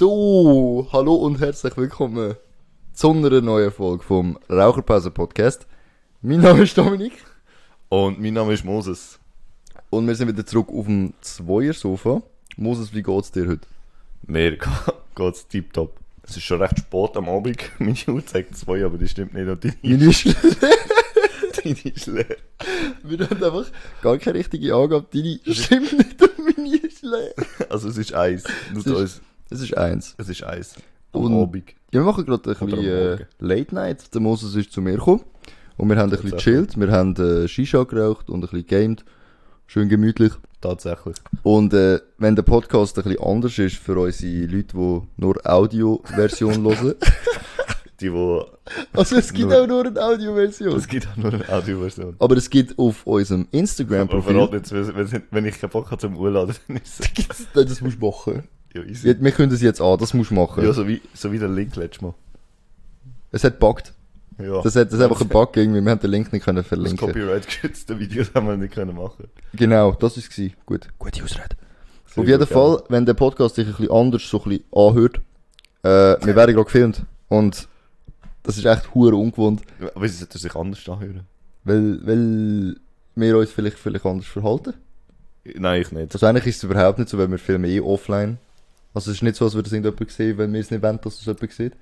So, hallo und herzlich willkommen zu einer neuen Folge vom Raucherpause Podcast. Mein Name ist Dominik Und mein Name ist Moses. und wir sind wieder zurück auf dem Zweiersofa. Moses, wie geht's dir heute? Mir geht's tipptopp. Es ist schon recht spät am Abend. Meine Uhr zeigt zwei, aber die stimmt nicht. Und deine, ist deine ist leer. Wir haben einfach gar keine richtige Angabe. Deine stimmt nicht und meine ist leer. Also es ist eins. Nur Es ist-. Es ist eins. Es ist eins. Am Und- Abend. Ja, wir machen gerade ein bisschen äh. Late Night. Der Moses ist zu mir gekommen. Und wir haben ein bisschen Tatsächlich. chillt. Wir haben äh, Shisha geraucht und ein bisschen gamed. Schön gemütlich. Tatsächlich. Und äh, wenn der Podcast ein bisschen anders ist für unsere Leute, die nur Audioversion hören. Die, wo. Also es gibt Nur- auch nur eine Audioversion. Es gibt auch nur eine Audioversion. Aber es gibt auf unserem Instagram-Profil. wenn, wenn, ich keinen Bock habe zum Urladen, dann ist es. Das musst du machen. Ja, easy. Wir, wir können das jetzt an, das musst du machen. Ja, so wie, so wie der Link letztes Mal. Es hat buggt. Ja. Das hat, das einfach ein Bug irgendwie. Wir haben den Link nicht können Das verlinken. Copyright-geschützte Videos haben wir nicht können machen. Genau, das ist es. Gut. Gute Ausrede. Sehr Auf jeden gut, Fall, wenn der Podcast sich ein bisschen anders so ein bisschen anhört, äh, wir werden gerade gefilmt. Und das ist echt hure ungewohnt, Ja. Aber wieso sollte er sich anders anhören? weil, weil wir uns vielleicht, vielleicht anders verhalten. Nein, ich nicht. Also eigentlich ist es überhaupt nicht so, weil wir filmen eh offline. Also es ist nicht so, als würde es irgendjemand sehen, wenn wir es nicht wollen, dass es jemand sieht.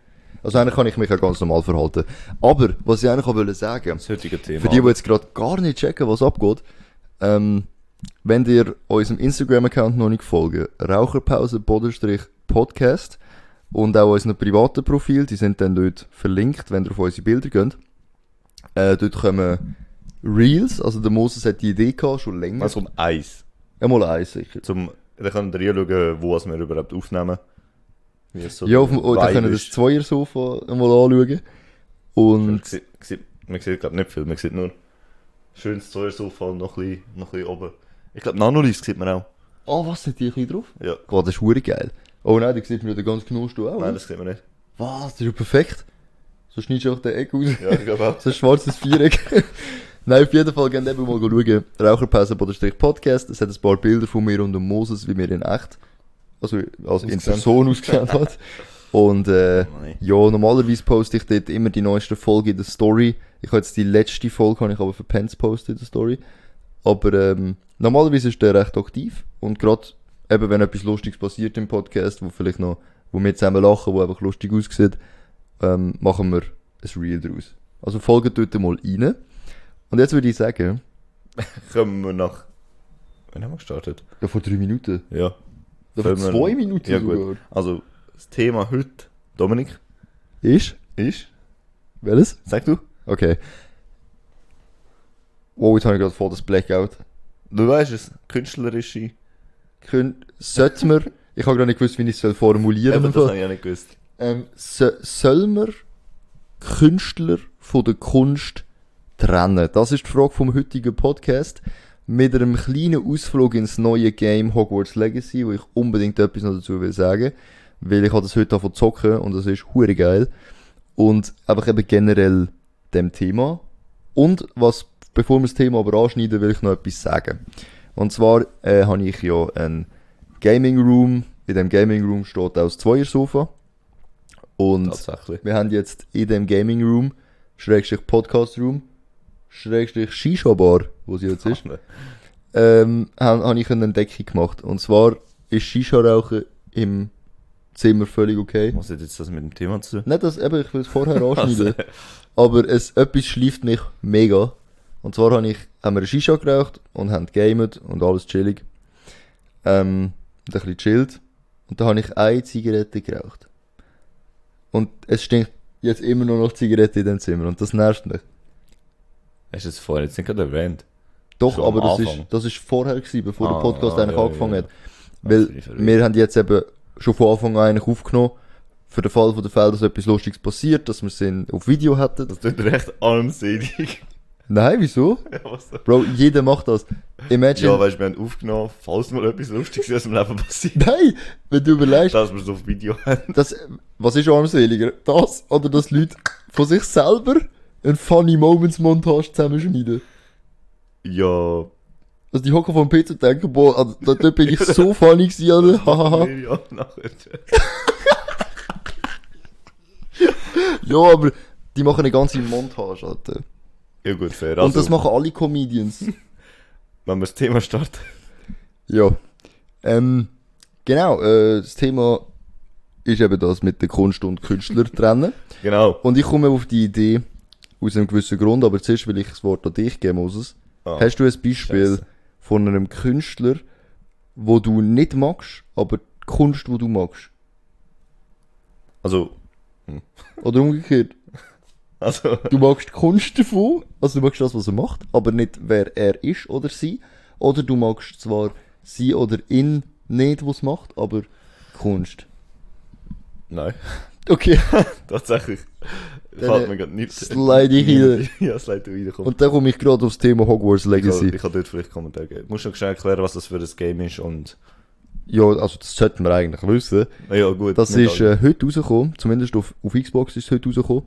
Also eigentlich kann ich mich ja ganz normal verhalten. Aber, was ich eigentlich auch wollte sagen, Das heutige Thema. für die, die jetzt gerade gar nicht checken, was abgeht, ähm, wenn ihr unserem Instagram-Account noch nicht folgen, Raucherpause Bodenstrich Podcast und auch unseren privaten Profil, die sind dann dort verlinkt, wenn ihr auf unsere Bilder geht. Äh, dort kommen Reels, also der Moses hat die Idee gehabt, schon länger. Also um eins. Einmal eins sicher. Zum, dann können wir schauen, wo wir überhaupt aufnehmen. So ja, auf dem, oh, da Vibe können wir das. Zweiersofa einmal anschauen. Und Man sieht, sieht, man sieht glaube nicht viel, man sieht nur schönes Zweiersofa und noch ein bisschen, noch ein bisschen oben. Ich glaube, Nanolisk sieht man auch. oh, was hat die ein bisschen drauf? Ja. Boah, das ist hure geil. Oh nein, da sieht man ja den ganzen Knuschtstuhl auch. Nein, das sieht man nicht. Was, das ist ja perfekt. So schneidest du auch den Eck aus. Ja, ich glaube auch. So ein schwarzes Viereck. Nein, auf jeden Fall gerne eben mal schauen. Raucherpause Podcast. Es hat ein paar Bilder von mir und Moses, wie wir in echt, also als in. Person ausgesehen hat. Und äh, Nein. ja, normalerweise poste ich dort immer die neueste Folge in der Story. Ich habe jetzt die letzte Folge, habe ich aber verpennt zu posten in der Story. Aber ähm, normalerweise ist der recht aktiv. Und gerade eben, wenn etwas Lustiges passiert im Podcast, wo vielleicht noch, wo wir zusammen lachen, wo einfach lustig aussieht, ähm, machen wir ein Reel draus. Also folgt dort mal rein. Und jetzt würde ich sagen, Kommen wir nach. Wann haben wir gestartet? ja, vor drei Minuten. Ja. Ja, vor zwei Minuten Ja, sogar. gut. Also, das Thema heute, Dominik, Ist? ist. Welches? Sag du? Okay. Wow, jetzt habe ich gerade voll das Blackout. Du weißt es, künstlerische. Kön sollte man, ich habe gerade nicht gewusst, wie ich es soll formulieren soll. das habe ich auch nicht gewusst. Ähm, so, soll man Künstler von der Kunst trennen? Das ist die Frage vom heutigen Podcast. Mit einem kleinen Ausflug ins neue Game Hogwarts Legacy, wo ich unbedingt etwas noch dazu will sagen. Weil ich habe das heute davon zocken und das ist hure geil. Und einfach eben generell dem Thema. Und was, bevor wir das Thema aber anschneiden, will ich noch etwas sagen. Und zwar äh, habe ich ja einen Gaming Room. In dem Gaming Room steht auch das Zweiersofa. Und wir haben jetzt in dem Gaming Room, Schrägstrich Podcast Room, Schrägstrich Shisha Bar, wo sie jetzt ist, ähm, habe hab ich eine Entdeckung gemacht. Und zwar ist Shisha rauchen im Zimmer völlig okay. Was hat jetzt das mit dem Thema zu tun? Nicht, dass eben, ich will es vorher anschneiden. aber es, etwas schleift mich mega. Und zwar habe ich, haben wir eine Shisha geraucht und haben gamet und alles chillig. Ähm, und ein bisschen chillt. Und da habe ich eine Zigarette geraucht. Und es stinkt jetzt immer noch nach Zigarette in dem Zimmer. Und das nervt mich. Hast du es vorher jetzt nicht gerade erwähnt? Doch, Schon aber das ist, das ist vorher gewesen, bevor der Ah, Podcast ah, eigentlich ja, angefangen ja, hat. Weil Das wir haben jetzt eben schon von Anfang an eigentlich aufgenommen, für den Fall von der Fälle, dass etwas Lustiges passiert, dass wir es auf Video hätten. Das tut recht armselig. Nein, wieso? ja. Bro, jeder macht das. Imagine. Ja, weißt du, wir haben aufgenommen, falls mal etwas Lustiges aus dem Leben passiert, Nein, wenn du überlegst, dass wir es auf Video haben. das, was ist armseliger? Das oder dass Leute von sich selber ein Funny Moments Montage zusammenschneiden? Ja, Also die hocken vom PC denken, boah, also, da, da bin ich so funny gewesen, Alter. Hahaha. Ja, aber die machen eine ganze Montage, Alter. Ja gut, fair. und Also, das machen alle Comedians. wenn wir das Thema starten. ja. Ähm, genau, äh, das Thema ist eben das mit der Kunst und Künstler trennen. Genau. Und ich komme auf die Idee, aus einem gewissen Grund, aber zuerst will ich das Wort an dich geben, Moses. Ah, Hast du ein Beispiel Scheisse. von einem Künstler, wo du nicht magst, aber die Kunst, wo du magst? Also, Oder umgekehrt. also, Du magst die Kunst davon, also du magst das, was er macht, aber nicht wer er ist oder sie. Oder du magst zwar sie oder ihn nicht, was macht, aber Kunst. nein. Okay, Tatsächlich. Fällt äh, mir gerade nicht. slide ich rein. Ja, slide du reinkommen. Und dann komme ich gerade aufs Thema Hogwarts Ich kann, Legacy. ich kann dort vielleicht Kommentar geben. Du musst noch schnell erklären, was das für ein Game ist und... Ja, also das sollten wir eigentlich wissen. Ah Ja, gut. Das ist äh, heute rausgekommen, zumindest auf, auf Xbox ist es heute rausgekommen,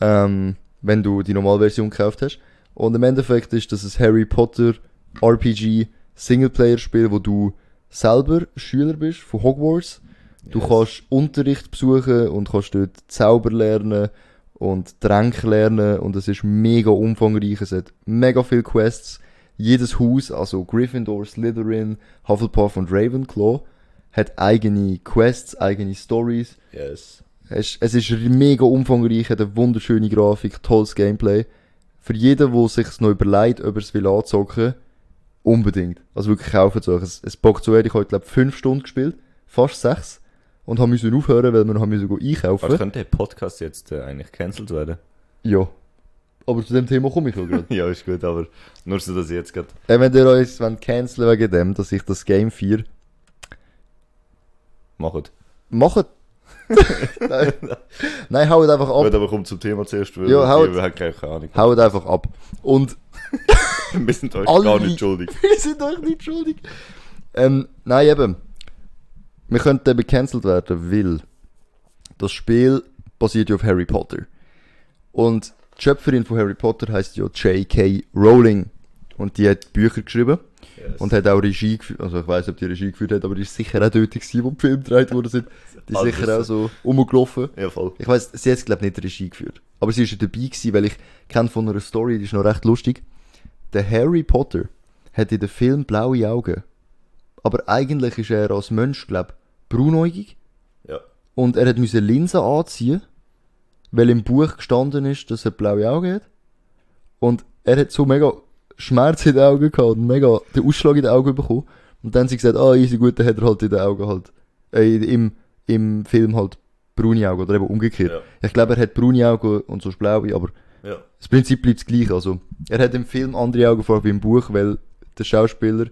ähm, wenn du die Normalversion gekauft hast. Und im Endeffekt ist das ein Harry Potter RPG Singleplayer-Spiel, wo du selber Schüler bist von Hogwarts. Du Yes. kannst Unterricht besuchen und kannst dort Zauber lernen und Tränke lernen und es ist mega umfangreich. Es hat mega viele Quests. Jedes Haus, also Gryffindor, Slytherin, Hufflepuff und Ravenclaw, hat eigene Quests, eigene Stories. Yes. Es, es ist mega umfangreich, hat eine wunderschöne Grafik, tolles Gameplay. Für jeden, der sich noch überlegt, ob er es will anzocken, unbedingt. Also wirklich kaufen es euch. Es, es bockt so, ich habe glaube fünf Stunden gespielt, fast sechs. Und haben müssen aufhören, weil wir haben müssen einkaufen. Aber könnte der Podcast jetzt äh, eigentlich cancelled werden? Ja. Aber zu dem Thema komme ich ja gerade. ja, ist gut, aber nur so, dass ich jetzt gerade... äh, wenn ihr euch canceln wegen dem, dass ich das Game 4 Macht. macht. Nein. Nein, haut einfach ab. Gut, aber komm zum Thema zuerst, weil Ja, haut. wir haben keine Ahnung. Haut einfach ab. Und wir sind euch Alle- gar nicht schuldig. wir sind euch nicht schuldig. Ähm, nein, eben. Wir könnten eben gecancelt werden, weil das Spiel basiert ja auf Harry Potter. Und die Schöpferin von Harry Potter heißt ja J.K. Rowling. Und die hat Bücher geschrieben Yes. und hat auch Regie geführt. Also ich weiß nicht, ob die Regie geführt hat, aber die ist sicher auch dort gewesen, wo die Filme gedreht worden sind. Die ist sicher auch so rumgelaufen. Ja, voll. Ich weiß, sie hat glaube nicht Regie geführt. Aber sie ist ja dabei gewesen, weil ich kenne von einer Story, die ist noch recht lustig. Der Harry Potter hat in dem Film blaue Augen. Aber eigentlich ist er als Mensch, glaube braunäugig. Ja. Und er hat müssen Linsen anziehen, weil im Buch gestanden ist, dass er blaue Augen hat. Und er hat so mega Schmerz in den Augen gehabt und mega den Ausschlag in den Augen bekommen. Und dann haben sie gesagt, ah, easy gut, dann hat er halt in den Augen halt, äh, im, im Film halt braune Augen oder eben umgekehrt. Ja. Ich glaube, er hat braune Augen und sonst blaue, aber Ja. das Prinzip bleibt das gleiche. Also, er hat im Film andere Augenfarbe wie im Buch, weil der Schauspieler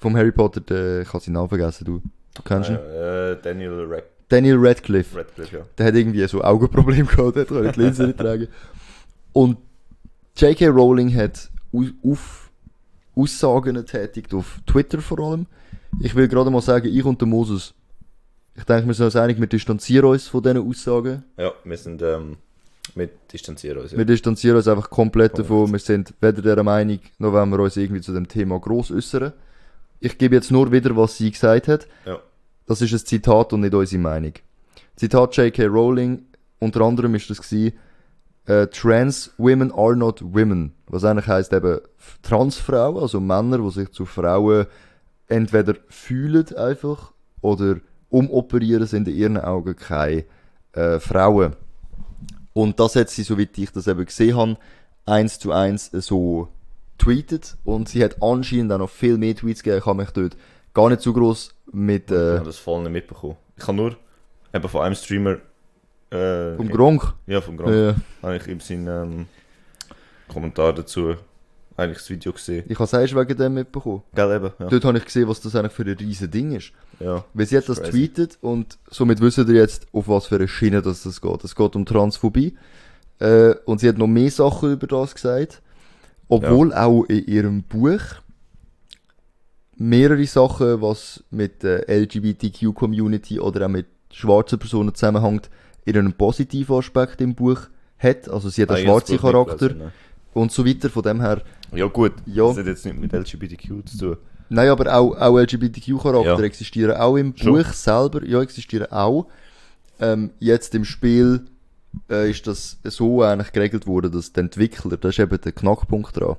vom Harry Potter, der, ich habe seinen Namen vergessen, du, du kennst ihn. Äh, Daniel Rad Daniel Radcliffe. Radcliffe, ja. Der hat irgendwie so Augenproblem gehabt, der konnte die Linse nicht tragen. Und J.K. Rowling hat au- auf Aussagen getätigt, auf Twitter vor allem. Ich will gerade mal sagen, ich und der Moses, ich denke, wir sind uns einig, wir distanzieren uns von diesen Aussagen. Ja, wir sind, ähm, wir distanzieren uns. Ja. Wir distanzieren uns einfach komplett davon. Wir sind weder der Meinung, noch wenn wir uns irgendwie zu dem Thema gross äußern. Ich gebe jetzt nur wieder, was sie gesagt hat. Ja. Das ist ein Zitat und nicht unsere Meinung. Zitat J.K. Rowling, unter anderem ist das gewesen, äh, Trans women are not women. Was eigentlich heisst eben Transfrauen, also Männer, die sich zu Frauen entweder fühlen einfach oder umoperieren, sind in ihren Augen keine äh, Frauen. Und das hat sie, soweit ich das eben gesehen habe, eins zu eins so tweetet. Und sie hat anscheinend auch noch viel mehr Tweets gegeben. Ich habe mich dort gar nicht so groß mit Ich äh, habe das voll nicht mitbekommen. Ich habe nur eben von einem Streamer. Äh, vom Gronk. Ja, vom Gronk. Ja. Habe ich ihm seinen ähm, Kommentar dazu eigentlich das Video gesehen. Ich habe es erst wegen dem mitbekommen. Gell, eben. Ja. Dort habe ich gesehen, was das eigentlich für ein riesen Ding ist. ja. Weil sie hat das Crazy. tweetet und somit wissen ihr jetzt, auf was für eine Schiene das, das geht. Es geht um Transphobie. Äh, und sie hat noch mehr Sachen über das gesagt. Obwohl auch in ihrem Buch mehrere Sachen, was mit der LGBTQ-Community oder auch mit schwarzen Personen zusammenhängt, in einem positiven Aspekt im Buch hat. Also sie hat einen Ah, schwarzen Charakter. gelesen, ne. und so weiter. Von dem her, Ja gut, Ja. das hat jetzt nicht mit LGBTQ zu tun. nein, aber auch, auch LGBTQ-Charakter Ja. existieren auch im Schon. Buch selber, ja, existieren auch. Ähm, jetzt im Spiel äh, ist das so eigentlich geregelt worden, dass der Entwickler, das ist eben der Knackpunkt dran.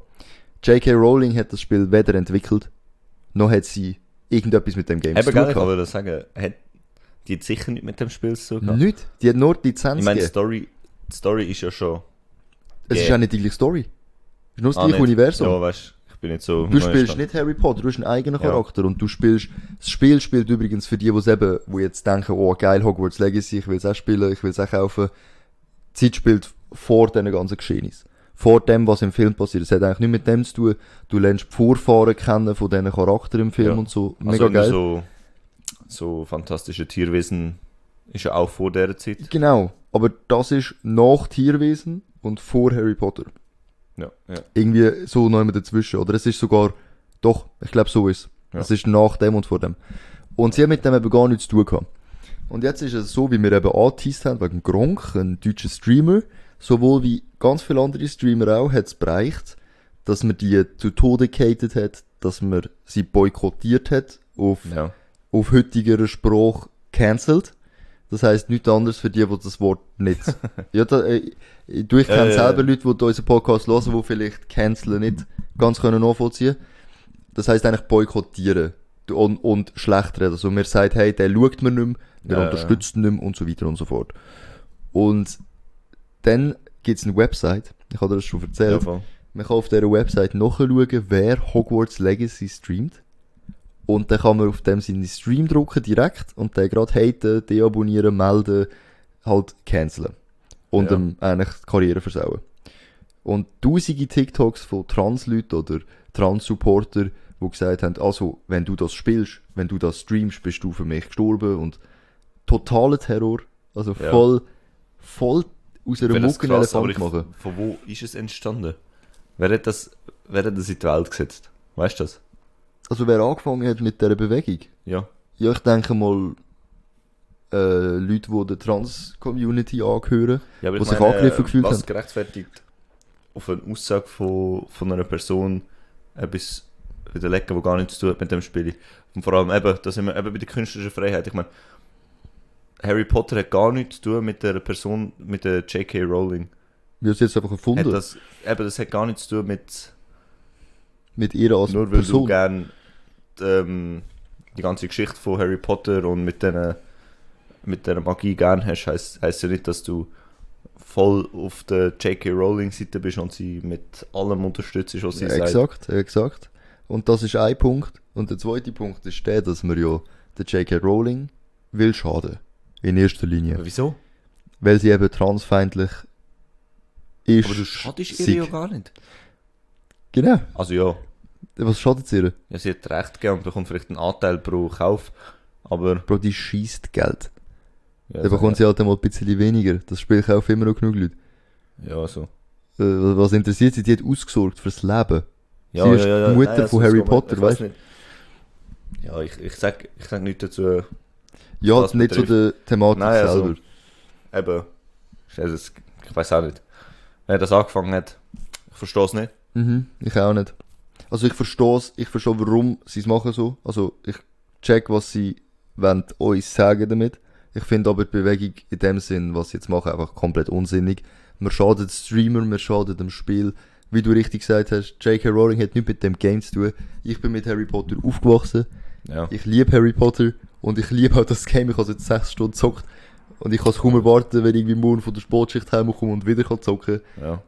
J.K. Rowling hat das Spiel weder entwickelt, noch hat sie irgendetwas mit dem Game Eben, zu tun ich gehabt. wollte sagen, hat die hat sicher nicht mit dem Spiel zu tun. gehabt. Nicht. Die hat nur die Lizenz Ich meine, die. Story, die Story ist ja schon... Es ist Yeah. auch nicht die gleiche Story. Es ist nur das Ah, gleiche nicht. Universum. Ja, weißt ich bin nicht so... Du spielst nicht Harry Potter, du hast einen eigenen Ja. Charakter und du spielst, das Spiel spielt übrigens für die, die es eben, wo jetzt denken, oh geil, Hogwarts Legacy, ich will es auch spielen, ich will es auch kaufen. Die Zeit spielt vor diesen ganzen Geschehnissen. Vor dem, was im Film passiert. Es hat eigentlich nichts mit dem zu tun. Du lernst die Vorfahren kennen von diesen Charakteren im Film Ja. und so. Also Mega immer geil. So, so fantastische Tierwesen ist ja auch vor dieser Zeit. Genau. Aber das ist nach Tierwesen und vor Harry Potter. Ja, ja. irgendwie so noch immer dazwischen. Oder es ist sogar, doch, ich glaube so ist Ja. Es ist nach dem und vor dem. Und sie haben mit dem eben gar nichts zu tun gehabt. Und jetzt ist es so, wie wir eben angeteased haben, wegen Gronk, ein deutscher Streamer, sowohl wie ganz viele andere Streamer auch, hat es bereicht, dass man die zu Tode gehatet hat, dass man sie boykottiert hat, auf, ja. auf heutigerer Sprache cancelled. Das heisst nichts anderes für die, die das Wort nicht. ja, da, äh, du, ich kenne Äh. selber Leute, die unseren Podcast hören, die vielleicht canceln nicht ganz können nachvollziehen. Das heisst eigentlich boykottieren und, und schlecht reden. Also mir sagt, hey, der schaut mir nicht mehr, der Ja, ja. unterstützt ihn nicht mehr und so weiter und so fort. Und dann gibt's eine Website, ich habe dir das schon ja erzählt, voll. man kann auf dieser Website nachschauen, wer Hogwarts Legacy streamt. Und dann kann man auf dem seinen Stream drucken direkt und den gerade haten, deabonnieren, melden, halt canceln. Und Ja. ihm eigentlich die Karriere versauen. Und tausende TikToks von Trans-Leuten oder Trans-Supporter, die gesagt haben, also, wenn du das spielst, wenn du das streamst, bist du für mich gestorben und totaler Terror. Also Ja. voll, voll aus einer Mucke einen Elefant machen. von wo ist es entstanden? Wer hat das, wer hat das in die Welt gesetzt? Weißt du das? Also wer angefangen hat mit dieser Bewegung? Ja. Ja, ich denke mal, äh, Leute, die der Trans-Community angehören. ja Wo sich angegriffen gefühlt was haben. gerechtfertigt auf eine Aussage von, von einer Person etwas widerlegen, die gar nichts zu tun hat mit dem Spiel. Und vor allem eben, da sind wir eben bei der künstlerischen Freiheit. Ich meine, Harry Potter hat gar nichts zu tun mit der Person, mit der J.K. Rowling. Wir haben es jetzt einfach Hat erfunden. das, eben, das hat gar nichts zu tun mit, mit ihr als nur weil du Person. gern ähm, die ganze Geschichte von Harry Potter und mit der mit der Magie gern hast, heisst, heisst ja nicht, dass du voll auf der J.K. Rowling Seite bist und sie mit allem unterstützt, was sie Ja, sagt. exakt, exakt. Und das ist ein Punkt. Und der zweite Punkt ist der, dass man ja der J.K. Rowling will schaden. In erster Linie. Aber wieso? Weil sie eben transfeindlich ist. Aber du schadest ihr ja gar nicht. Genau. Also ja, Was schadet es ihr? ja sie hat recht gegeben und bekommt vielleicht einen Anteil pro Kauf, aber Bro, die schießt Geld. ja, Dann bekommt sie halt einmal ein bisschen weniger. Das Spiel kaufen immer noch genug Leute. ja so. Äh, was interessiert sie? Die hat ausgesorgt fürs Leben. Ja, Sie ist die Mutter Nein, von also, Harry es geht Potter, weißt du? nicht. Ja, ich, ich sag, ich sag nichts dazu. Ja, nicht betrifft. der Thematik Nein, also- selber. Eben, also, ich weiß auch nicht. Wer das angefangen hat, ich verstehe es nicht. Mhm, ich auch nicht. Also ich verstehe ich verstehe, warum sie es machen so. Also ich check, was sie wollen uns sagen damit. Ich finde aber die Bewegung in dem Sinn, was sie jetzt machen, einfach komplett unsinnig. Man schadet Streamer, man schadet dem Spiel. Wie du richtig gesagt hast, J.K. Rowling hat nichts mit dem Game zu tun. Ich bin mit Harry Potter aufgewachsen. Ja. Ich liebe Harry Potter und ich liebe auch das Game. Ich habe jetzt sechs Stunden gezockt. Und ich kann es kaum erwarten, wenn ich irgendwie morgen von der Sportschicht heimkomme und wieder kann zocken ja.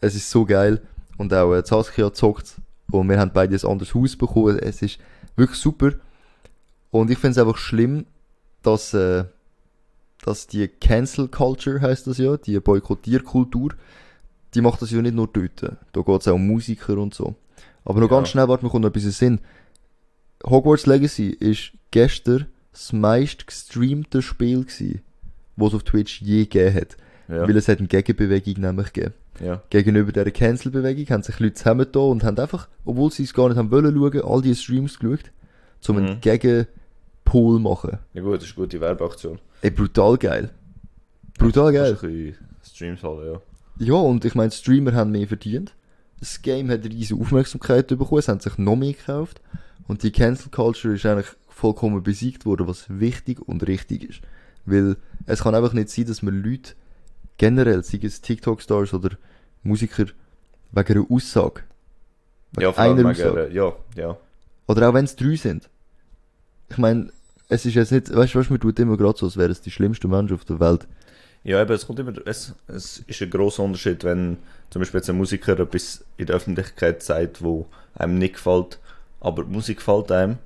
es ist so geil. Und auch äh, Saskia zockt. Und wir haben beide ein anderes Haus bekommen. Es ist wirklich super. Und ich finde es einfach schlimm, dass, äh, dass die Cancel Culture heißt das ja, die Boykottierkultur, die macht das ja nicht nur dort. Da geht es auch um Musiker und so. Aber noch Ja. ganz schnell, warte, mir kommt noch ein bisschen Sinn. Hogwarts Legacy ist gestern das meist gestreamte Spiel gewesen, was es auf Twitch je gegeben hat. Ja. Weil es hat eine Gegenbewegung nämlich gegeben ja. gegenüber dieser Cancel-Bewegung haben sich Leute zusammengetan und haben einfach, obwohl sie es gar nicht haben wollen schauen, all die Streams geschaut, um einen Mhm. Gegenpol machen. Ja gut, das ist eine gute Werbeaktion. Ey, brutal geil. Brutal geil. Streams holen, ja. Ja, und ich meine, Streamer haben mehr verdient. das Game hat riesige Aufmerksamkeit bekommen, es haben sich noch mehr gekauft. Und die Cancel Culture ist eigentlich vollkommen besiegt worden, was wichtig und richtig ist. Weil es kann einfach nicht sein, dass man Leute generell, sei es TikTok-Stars oder Musiker, wegen einer Aussage, Ja, vor allem einer wegen, Aussage. einer- ja, ja. oder auch wenn es drei sind. Ich meine, es ist jetzt nicht, weißt du, was, man tut immer gerade so, als wären es die schlimmsten Menschen auf der Welt. Ja, eben, es kommt immer, es, es ist ein grosser Unterschied, wenn zum Beispiel jetzt ein Musiker etwas in der Öffentlichkeit sagt, wo einem nicht gefällt, aber die Musik gefällt einem,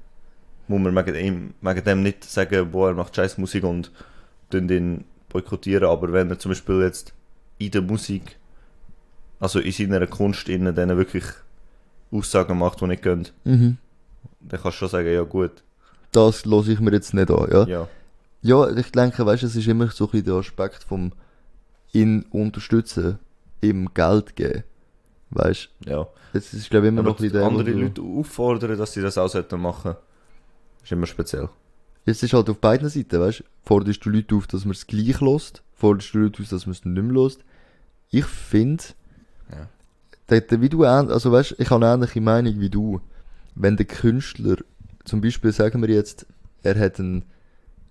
muss man wegen dem, wegen dem nicht sagen, boah, er macht scheiß Musik und den boykottieren, aber wenn er zum Beispiel jetzt in der Musik, also in seiner Kunst innen, dann wirklich Aussagen macht, die nicht gehen, Mhm. dann kannst du schon sagen, ja gut, Das lasse ich mir jetzt nicht an, ja. ja, Ja, ich denke, weißt es ist immer so ein bisschen der Aspekt vom ihn unterstützen, ihm Geld geben. Weißt ja. du, es ist, glaube ich, immer Aber noch ein bisschen der, andere du- Leute auffordern, dass sie das auch sollten machen, ist immer speziell. Es ist halt auf beiden Seiten, weißt du? Forderst du Leute auf, dass man es gleich lässt, forderst du Leute auf, dass man es nicht mehr lässt. Ich finde, Ja. der, der, wie du, also weißt, ich habe eine ähnliche Meinung wie du. Wenn der Künstler, zum Beispiel sagen wir jetzt, er hat einen,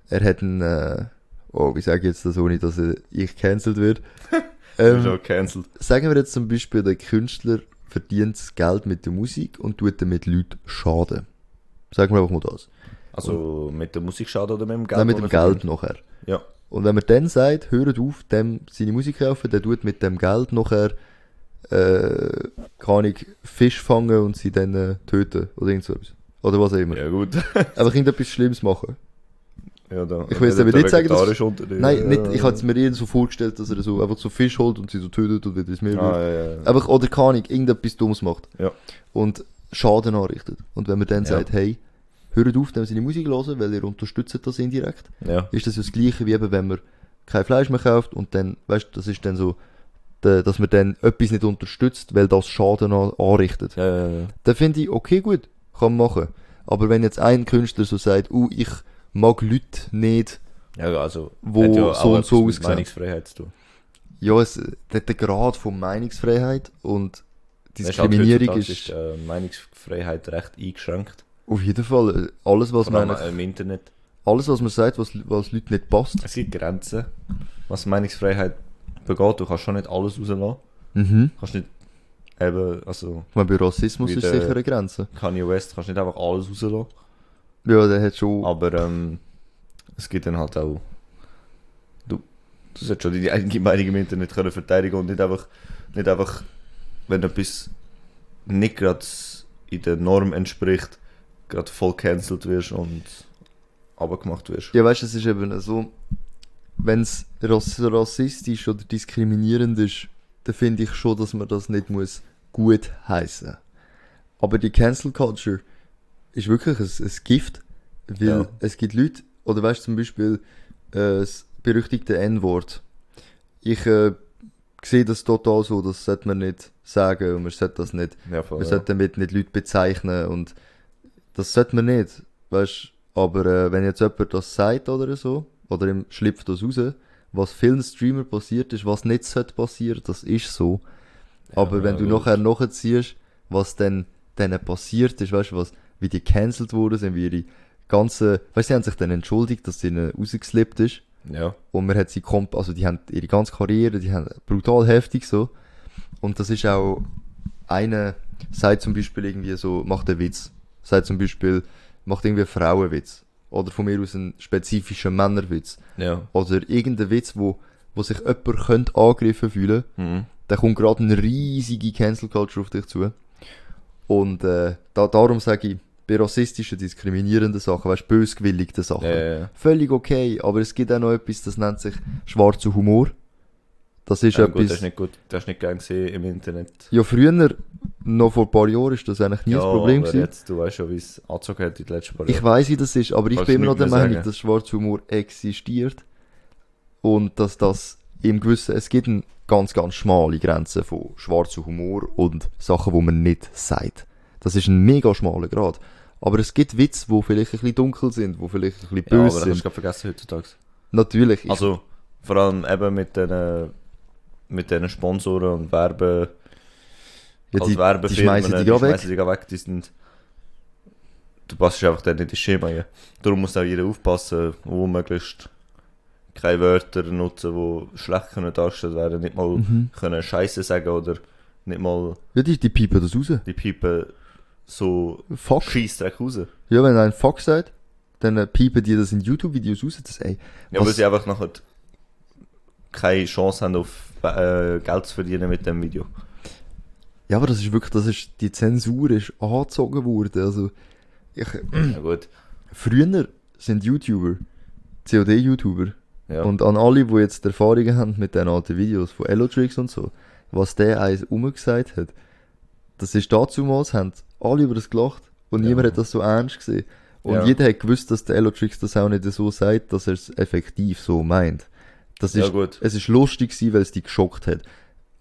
er hat einen, äh, oh, wie sage ich jetzt das, ohne dass er, ich cancelled wird. Ähm, schon cancelled. sagen wir jetzt zum Beispiel, der Künstler verdient das Geld mit der Musik und tut damit Leuten schaden. Sagen wir einfach mal das. Also mit der Musik schaden oder mit dem Geld? Nein, mit dem Geld verdient? nachher. Ja. Und wenn man dann sagt, hört auf, dem seine Musik kaufen, der tut mit dem Geld nachher, äh, keine Ahnung, Fisch fangen und sie dann äh, töten oder irgend so etwas. Oder was auch immer. Ja, gut. Einfach irgendetwas Schlimmes machen. Ja, da, Ich jetzt aber nicht sagen, dass- Nein, nicht, ich es mir eher so vorgestellt, dass er so einfach so Fisch holt und sie so tötet und wieder ins Meer wirft. Ah, ja, ja. Einfach, oder keine Ahnung, irgendetwas Dummes macht. Ja. Und Schaden anrichtet. Und wenn man dann sagt, hey, hört auf, dem seine Musik hören, weil ihr unterstützt das indirekt, ja. ist das ja das Gleiche, wie eben, wenn man kein Fleisch mehr kauft und dann, weißt du, das ist dann so, dass man dann etwas nicht unterstützt, weil das Schaden an, anrichtet. Ja, ja, ja. Dann finde ich, okay, gut, kann man machen. Aber wenn jetzt ein Künstler so sagt, uh, ich mag Leute nicht, Ja, also, Wo ja so und so aussehen. Meinungsfreiheit zu tun. ja, es, der, der Grad von Meinungsfreiheit und halt Diskriminierung heutzutage ist, äh, Meinungsfreiheit recht eingeschränkt. auf jeden Fall, äh, alles was man, im Internet. alles was man sagt, was, was Leuten nicht passt. Es gibt Grenzen, was Meinungsfreiheit begeht. Du kannst schon nicht alles rauslassen. Mhm. Du kannst nicht eben, also Ich meine, bei Rassismus ist sicher eine Grenze. Kanye West kannst nicht einfach alles rauslassen. Ja, der hat schon, Aber ähm, es gibt dann halt auch. Du, du solltest schon deine eigene Meinung im Internet können verteidigen und nicht einfach, nicht einfach, wenn etwas nicht gerade in der Norm entspricht, gerade voll cancelled wirst und abgemacht wirst. Ja, weißt du, es ist eben so, wenn es rassistisch oder diskriminierend ist, dann finde ich schon, dass man das nicht muss gut heißen. Aber die Cancel Culture ist wirklich ein, ein Gift, weil Ja. es gibt Leute, oder weißt du zum Beispiel äh, das berüchtigte N-Wort. Ich äh, sehe das total so, das sollte man nicht sagen und man sollte das nicht Ja, voll, man ja. sollte damit nicht Leute bezeichnen und das sollte man nicht, weißt Aber äh, wenn jetzt jemand das sagt oder so, oder ihm schlüpft das raus, was vielen Streamer passiert ist, was nicht sollte passieren, das ist so. Aber Ja, wenn du nachher nachziehst, was dann denen passiert ist, weißt du, was, wie die cancelled wurden, sind, wie ihre ganze, weißt du, sie haben sich dann entschuldigt, dass sie ihnen rausgeslippt ist. Ja, Und man hat sie komp also die haben ihre ganze Karriere, die haben brutal heftig so. Und das ist auch, eine sagt zum Beispiel irgendwie so, macht einen Witz. Sagt zum Beispiel, macht irgendwie einen Frauenwitz. Oder von mir aus einen spezifischen Männerwitz. ja. Oder irgendein Witz, wo, wo sich jemand könnte angegriffen fühlen. Mhm. Da kommt gerade eine riesige Cancel Culture auf dich zu. Und äh, da, darum sage ich, bei rassistischen, diskriminierenden Sachen, weißt du, bösgewilligten Sachen. Ja. Völlig okay, aber es gibt auch noch etwas, das nennt sich schwarzer Humor. Das ist ja gut, das etwas. ist nicht gut, das ist nicht gern gesehen im Internet. ja, früher, noch vor ein paar Jahren, ist das eigentlich nie ja, das Problem aber gewesen. jetzt, du weißt schon, wie es angezogen hat in den letzten paar Ich Jahren. weiß, wie das ist, aber ich Kannst bin immer noch der Meinung, sagen. dass schwarzer Humor existiert. Und dass das im gewissen, es gibt eine ganz, ganz schmale Grenze von schwarzem Humor und Sachen, wo man nicht sagt. Das ist ein mega schmaler Grad. Aber es gibt Witze, die vielleicht ein bisschen dunkel sind, die vielleicht ein bisschen Ja, aber böse das hast du sind. vergessen heutzutage. Natürlich. ich- Also, vor allem eben mit den, mit den Sponsoren und Werbe, Ja, als die, die Werbefirmen, schmeißen die die weg. schmeißen die gerade weg, die sind... Du passt einfach dann nicht ins Schema rein. Darum muss auch jeder aufpassen, wo möglichst keine Wörter nutzen, die schlecht können dargestellt werden, nicht mal Mhm. können Scheiße sagen oder nicht mal Ja, die, die piepen das raus. die Piepen so Fuck. Scheissdreck raus. Ja, wenn ein Fuck sagt, dann äh, piepen die das in YouTube-Videos raus. Das, ey, Ja, weil sie einfach nachher keine Chance haben, auf äh, Geld zu verdienen mit dem Video. ja, aber das ist wirklich, das ist, die Zensur ist angezogen worden. Also, ich, Ja gut. früher sind YouTuber, COD-YouTuber, Ja. und an alle, die jetzt Erfahrungen haben mit den alten Videos von Elotrix und so, was der eins umgesagt hat, das ist dazumals, haben alle über das gelacht und Ja. niemand hat das so ernst gesehen. Und Ja. jeder hat gewusst, dass der Elotrix das auch nicht so sagt, dass er es effektiv so meint. Das ja ist, gut. es ist lustig gewesen, weil es die geschockt hat.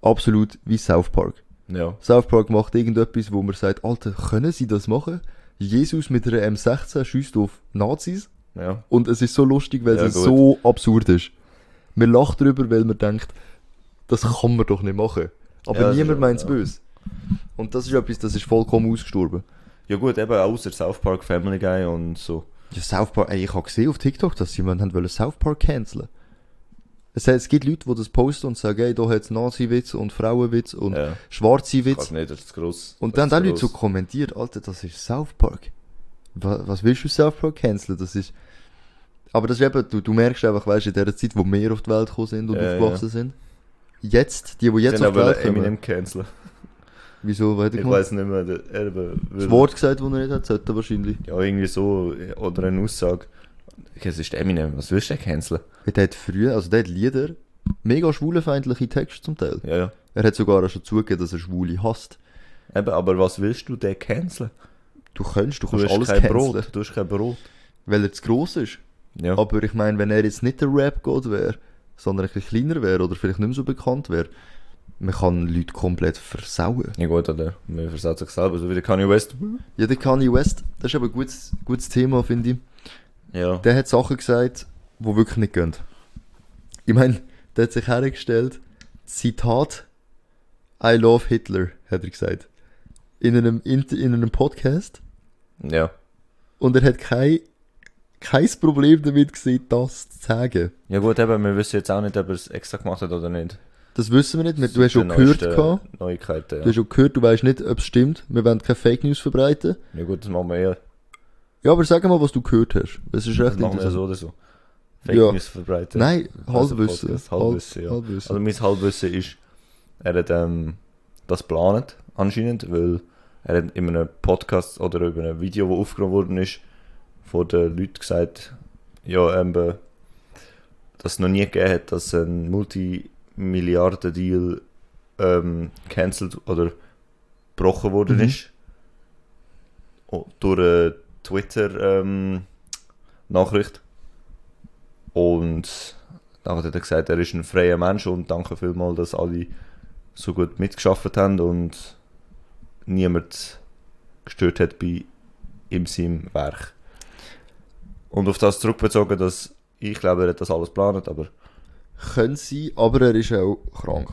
Absolut wie South Park. Ja. South Park macht irgendetwas, wo man sagt, Alter, können sie das machen? Jesus mit einer M16 schießt auf Nazis Ja. und es ist so lustig, weil Ja, es gut. so absurd ist. Man lacht drüber, weil man denkt, das kann man doch nicht machen. Aber Ja, niemand meint es ja. böse. Und das ist etwas, das ist vollkommen ausgestorben. Ja gut, eben außer South Park, Family Guy und so. Ja, South Park, ey, ich habe gesehen auf TikTok, dass jemand haben wollen South Park canceln. Es, es gibt Leute, die das posten und sagen, ey, da hat es Nazi-Witz und Frauenwitz und ja. schwarze Witz. Kann nicht, das ist gross. Und dann haben Leute so kommentiert, Alter, das ist South Park. Was, was willst du South Park canceln? Das ist. Aber das ist eben, du, du merkst einfach, weißt du, in der Zeit, wo wir auf die Welt gekommen sind und Ja, aufgewachsen sind. Jetzt, die, die jetzt Sie auf die Welt kommen. Eminem canceln. Wieso, weiter Ich weiß nicht mehr. Der, er, Das Wort gesagt, das er nicht hat, sollte er wahrscheinlich. Ja, irgendwie so. Oder eine Aussage. Es ist Eminem. Was willst du denn canceln? Der hat früher, also der hat Lieder, mega schwulenfeindliche Texte zum Teil. Ja, ja. Er hat sogar schon zugegeben, dass er Schwule hasst. Eben, aber was willst du denn canceln? Du kannst, du Du kannst hast alles kein canceln, Brot. Du hast kein Brot. weil er zu gross ist. Ja. Aber ich meine, wenn er jetzt nicht der Rap-God wäre, sondern ein bisschen kleiner wäre oder vielleicht nicht mehr so bekannt wäre, man kann Leute komplett versauen. Ja gut, oder? Man versaut sich selber. So wie der Kanye West. Ja, der Kanye West, das ist aber ein gutes, gutes Thema, finde ich. Ja. Der hat Sachen gesagt, die wirklich nicht gehen. Ich meine, der hat sich hergestellt, Zitat, I love Hitler, hat er gesagt. In einem, Inter- in einem Podcast. Ja. Und er hat kein, kein Problem damit gesehen, das zu sagen. Ja gut, eben, wir wissen jetzt auch nicht, ob er es extra gemacht hat oder nicht. Das wissen wir nicht. Wir- Du hast schon gehört, gehabt. Neuigkeiten, du ja. hast schon gehört, du weißt nicht, ob es stimmt. Wir wollen keine Fake News verbreiten. ja gut, das machen wir eher. Ja, aber sag mal, was du gehört hast. Das ist Das recht machen wir ja so oder so. Fake Ja. News verbreiten. Nein, Also Halbwissen. Podcast, Halbwissen, ja. Halbwissen. Also mein Halbwissen ist, er hat ähm, das geplant, anscheinend, weil er hat in einem Podcast oder über ein Video, das aufgenommen worden ist, von den Leuten gesagt, ja, ähm, dass es noch nie gegeben hat, dass ein Multimilliarden-Deal ähm, cancelled oder gebrochen worden Mhm. ist. Oh, durch eine Twitter-Nachricht. und dann hat er gesagt, er ist ein freier Mensch und danke vielmals, dass alle so gut mitgeschafft haben und niemand gestört hat bei ihm seinem Werk. Und auf das zurückbezogen, dass ich glaube, er hat das alles geplant, aber Können sie, aber er ist auch krank.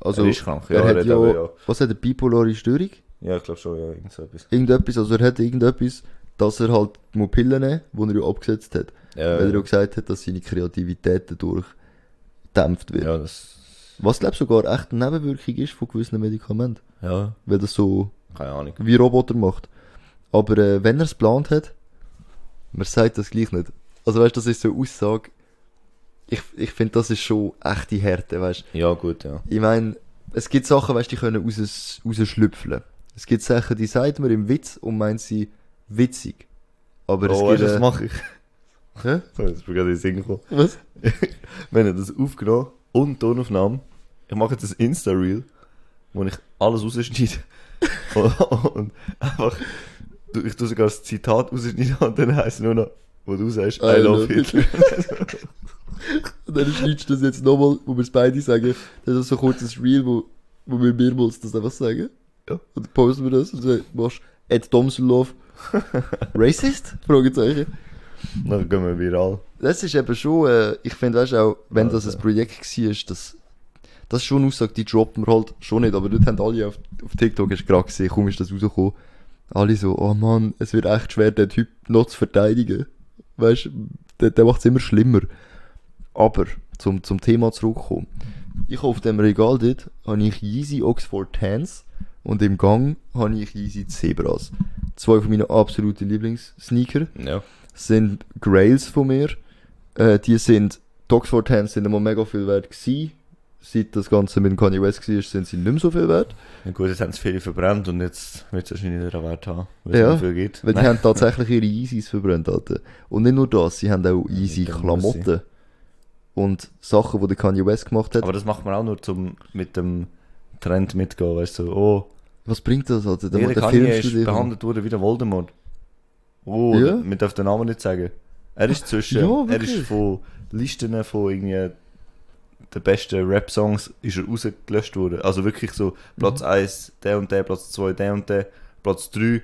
Also, er ist krank. Ja, er hat ja, aber, ja. was hat er, bipolare Störung? Ja, ich glaube schon, ja, irgend so etwas. Irgendetwas, also er hat irgendetwas, dass er halt muss Pillen nehmen, die er ja abgesetzt hat. Ja, Weil er ja gesagt hat, dass seine Kreativität dadurch gedämpft wird. ja, das, Was, glaube ich, sogar echt eine Nebenwirkung ist von gewissen Medikamenten. ja, Weil das so keine Ahnung. wie Roboter macht. Aber äh, wenn er es geplant hat, man sagt das gleich nicht. Also weißt du, das ist so eine Aussage. Ich, ich finde, das ist schon echte Härte, weißt Ja, gut, ja. Ich meine, es gibt Sachen, weißt du, die können raus, rausschlüpfeln. Es gibt Sachen, die sagt man im Witz und meint sie witzig. Aber es oh, gibt. weißt, du, was äh, mache ich? Hä? Jetzt bin ich gerade in den Sinn gekommen. Was? Wenn ich das aufgenommen und Tonaufnahme, ich mache jetzt ein Insta-Reel, wo ich alles rausschneide. und, einfach, ich tue sogar das Zitat rausschneiden und dann heisst es nur noch, wo du sagst, I, I love love Hitler. Und dann schneidest du das jetzt nochmal, wo wir es beide sagen. Das ist so kurz ein Reel, wo, wo wir mehrmals das einfach sagen. Ja. Und dann posten wir das und dann machst Ed Domselov. Racist? Fragezeichen. dann gehen wir viral. Das ist eben schon, äh, ich finde, weißt du auch, wenn das ein Projekt war, das, Das ist schon eine Aussage, die droppt man halt schon nicht, aber dort haben alle auf, auf TikTok, hast gerade gesehen, kaum ist das rausgekommen, alle so, oh Mann, es wird echt schwer, den Typ noch zu verteidigen. Weißt du, der, der macht es immer schlimmer. Aber, zum, zum Thema zurückkommen. Ich habe auf dem Regal dort, habe ich Yeezy Oxford Tans und im Gang habe ich Yeezy Zebras. Zwei von meinen absoluten Lieblingssneaker Ja. sind Grails von mir. Äh, die sind, die Oxford Tans sind immer mega viel wert gewesen. Seit das Ganze mit dem Kanye West war, sind sie nicht mehr so viel wert. ja. Gut, jetzt haben es viele verbrannt und jetzt wird es wahrscheinlich wieder einen Wert haben, weil Ja, es nicht viel geht. Weil die haben tatsächlich ihre Yeezys verbrannt, Alter. Und nicht nur das, sie haben auch Ja, Yeezy mit dem Klamotten. Und Sachen, die der Kanye West gemacht hat. Aber das macht man auch nur zum mit dem Trend mitgehen, weißt du, oh, Was bringt das, Alter? Der, jeder der Kanye ist behandelt worden wie der Voldemort. Oh, Ja. man darf den Namen nicht sagen. Er ist zwischen, Ja, er ist von Listen von irgendwie den besten Rap-Songs ist er rausgelöscht worden. Also wirklich so, Platz Mhm. 1, der und der, Platz 2, der und der, Platz 3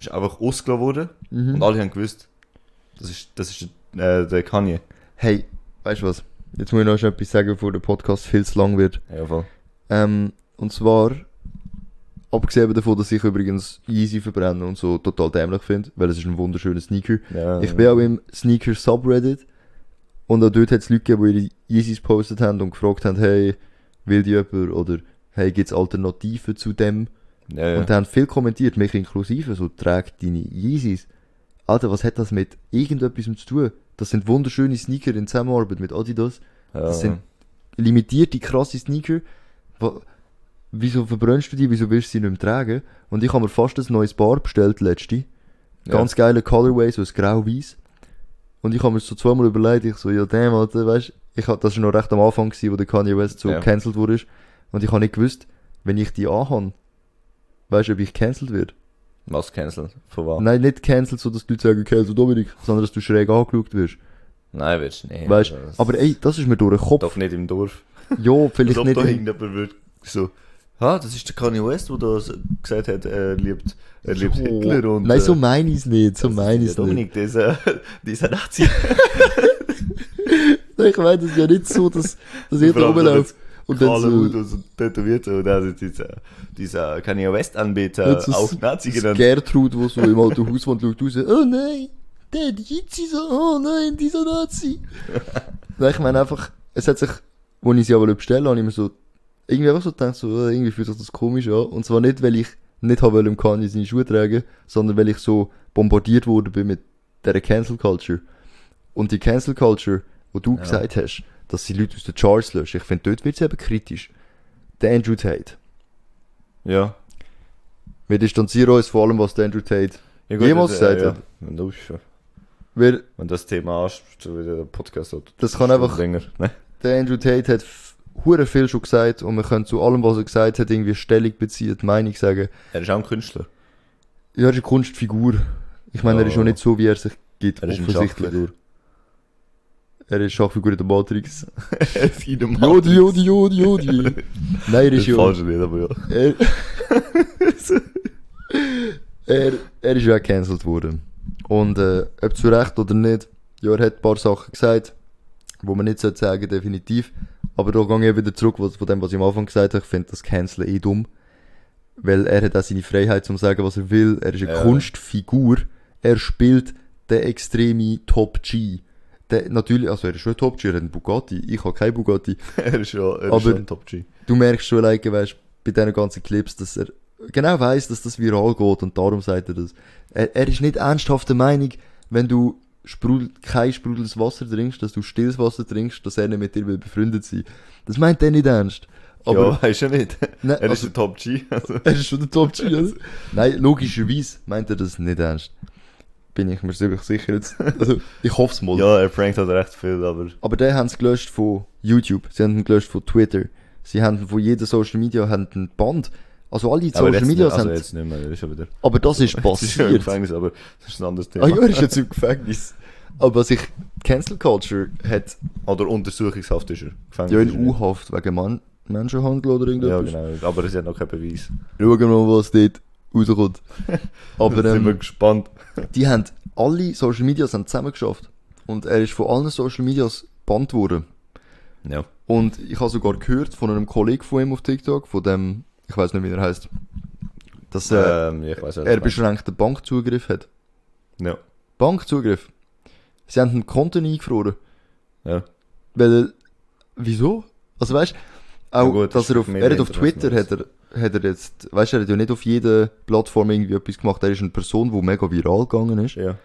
ist einfach ausgelassen worden. Mhm. Und alle haben gewusst, das ist, das ist äh, der Kanye. Hey, weißt du was? Jetzt muss ich noch schnell etwas sagen, bevor der Podcast viel zu lang wird. Ja, voll. Ähm, und zwar, abgesehen davon, dass ich übrigens Yeezy verbrenne und so total dämlich finde, weil es ist ein wunderschöner Sneaker. Ja, Ich bin auch im Sneaker Subreddit und auch dort hat es Leute gegeben, die ihre Yeezys gepostet haben und gefragt haben, hey, will die jemand oder hey, gibt's Alternativen zu dem? ja, ja. Und da haben viel kommentiert, mich inklusive, so, trägt deine Yeezys. Alter, was hat das mit irgendetwas zu tun? Das sind wunderschöne Sneaker in Zusammenarbeit mit Adidas. ja, das sind limitierte, krasse Sneaker. Wieso verbrennst du die? Wieso willst du sie nicht mehr tragen? Und ich habe mir fast ein neues Bar bestellt, letzte. Ganz geile Colorway, so ein grau-weiß. Und ich habe mir so zweimal überlegt, ich so, ja, damn, Alter, weißt ich hab, das war noch recht am Anfang gewesen, wo der Kanye West so Ja. cancelled wurde. Und ich habe nicht gewusst, wenn ich die anhabe, weißt du, ob ich cancelled werde? Was cancel? Von was? Nein, nicht cancelled, so dass die Leute sagen, cancel Dominik, sondern dass du schräg angeschaut wirst. Nein, willst du nicht. Weißt Also, das- Aber ey, das ist mir durch den Kopf. Doch nicht im Dorf. Ja, vielleicht Als ob nicht. da irgendjemand würde so, ah, das ist der Kanye West, der da gesagt hat, er liebt, er liebt So. Hitler und... Nein, so äh, meine ich es nicht, so meine ich es nicht. Dominik, dieser, dieser Nazi. Ich meine, das ist ja nicht so, dass, dass jeder Vor allem so rumläuft und dann Kahle Hut so, und so tätowiert und also dieser, dieser Kanye West Anbeter Nicht so auch Nazi genannt. Gertrud, wo so im alten Haus wohnt, schaut raus, oh nein, der Jitsi so, oh nein, dieser Nazi. Nein, ich meine einfach, es hat sich, als ich sie aber bestellen habe ich mir so, irgendwie einfach so gedacht, so, äh, irgendwie fühlt sich das komisch an. Und zwar nicht, weil ich nicht habe wollen, im Kanye seine Schuhe tragen, sondern weil ich so bombardiert wurde bin mit dieser Cancel Culture. Und die Cancel Culture, wo du Ja. gesagt hast, dass sie Leute aus den Charts löschen, ich finde, dort wird es eben kritisch. Der Andrew Tate. Ja. Wir distanzieren uns vor allem, was der Andrew Tate ja Jemals das, gesagt ja, hat. Schon- Weil wenn das Thema wie der Podcast hat. Das kann einfach- Länger. Ne? der Andrew Tate hat hure viel schon gesagt und man kann zu allem, was er gesagt hat, irgendwie Stellung beziehen, die Meinung sagen. Er ist auch ein Künstler. Ja, er ist eine Kunstfigur. Ich meine, er ist Ja. schon nicht so, wie er sich gibt, Er ist ein offensichtlich. Schachfigur. Er ist Schachfigur in der Matrix. er ist in dem Jodi, Jodi, Jodi, Jodi. Nein, er ist Das ja... falsche nicht, aber ja. Er, er, er ist ja auch gecancelt worden. Und äh, ob zu Recht oder nicht, ja, er hat ein paar Sachen gesagt, wo man nicht sollte sagen, definitiv. Aber da gehe ich wieder zurück was, von dem, was ich am Anfang gesagt habe. Ich finde das Canceln eh dumm. Weil er hat auch seine Freiheit zum sagen, was er will. Er ist eine Ja. Kunstfigur. Er spielt den extreme Top G. Der, natürlich, also er ist schon ein Top G, er hat einen Bugatti. Ich habe keinen Bugatti. er ist ja, er Aber- ist schon ein Top G. du merkst schon, like, weißt, bei diesen ganzen Clips, dass er genau weiß, dass das viral geht und darum sagt er das. Er, er ist nicht ernsthaft der Meinung, wenn du sprudel, kein sprudelndes Wasser trinkst, dass du stilles Wasser trinkst, dass er nicht mit dir will befreundet sein. Das meint er nicht ernst. Aber ja, weißt du nicht. Nein, er ist also- ein Top G. Also, er ist schon der Top G, oder? Nein, logischerweise meint er das nicht ernst. Bin ich mir ziemlich sicher jetzt. Also, ich hoffe es mal. ja, er prankt halt recht viel, aber Aber den haben sie gelöscht von YouTube, sie haben ihn gelöscht von Twitter, sie haben von jeder Social Media haben einen Band. Also alle Social jetzt, Media also haben. jetzt nicht mehr, er ist wieder. Aber das ist ist er im passiert. Gefängnis, aber das ist ein anderes Thema. Ah ja, er ist jetzt im Gefängnis. Aber sich Cancel Culture hat Oder Untersuchungshaft ist er. Gefängnis ja ist in. U-Haft wegen Man Menschenhandel oder Ja, irgendetwas. genau. Aber es hat noch keinen Beweis. Schauen wir mal, was dort rauskommt. Aber da sind wir ähm, gespannt. Die haben alle Social Medias haben zusammen geschafft. Und er ist von allen Social Medias gebannt worden. Ja. Und ich habe sogar gehört von einem Kollegen von ihm auf TikTok, von dem, ich weiß nicht, wie er heißt, dass äh, ähm, weiß er beschränkten Bankzugriff hat. Ja. Bankzugriff. Sie haben ein Konto eingefroren. Ja. Weil, wieso? Also weißt auch, Ja gut, das dass er auf, er hat auf Twitter, hat er, hat er jetzt, weißt du, er hat ja nicht auf jeder Plattform irgendwie etwas gemacht. Er ist eine Person, die mega viral gegangen ist. Ja.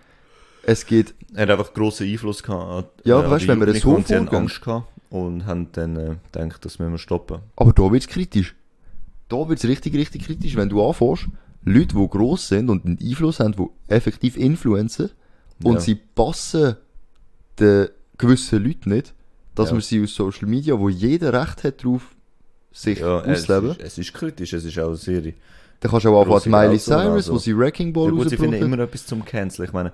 Es geht, Er hat einfach grossen Einfluss gehabt. Ja, an weißt, die wenn wir Jugendlichen so vorgehen. Angst gehabt und haben dann äh, gedacht, das müssen wir stoppen. aber da wird's kritisch. Da wird's richtig, richtig kritisch, wenn du anfängst, Leute, die gross sind und einen Einfluss haben, die effektiv influenzen, und Ja. sie passen den gewissen Leuten nicht, dass Ja. man sie aus Social Media, wo jeder Recht hat drauf, sich Ja, es ausleben. ist, es ist kritisch, es ist auch eine Serie. Dann kannst du auch anfangen, Miley Cyrus, also. wo sie Wrecking Ball Ja gut, sie finden immer etwas zum Canceln. Ich meine,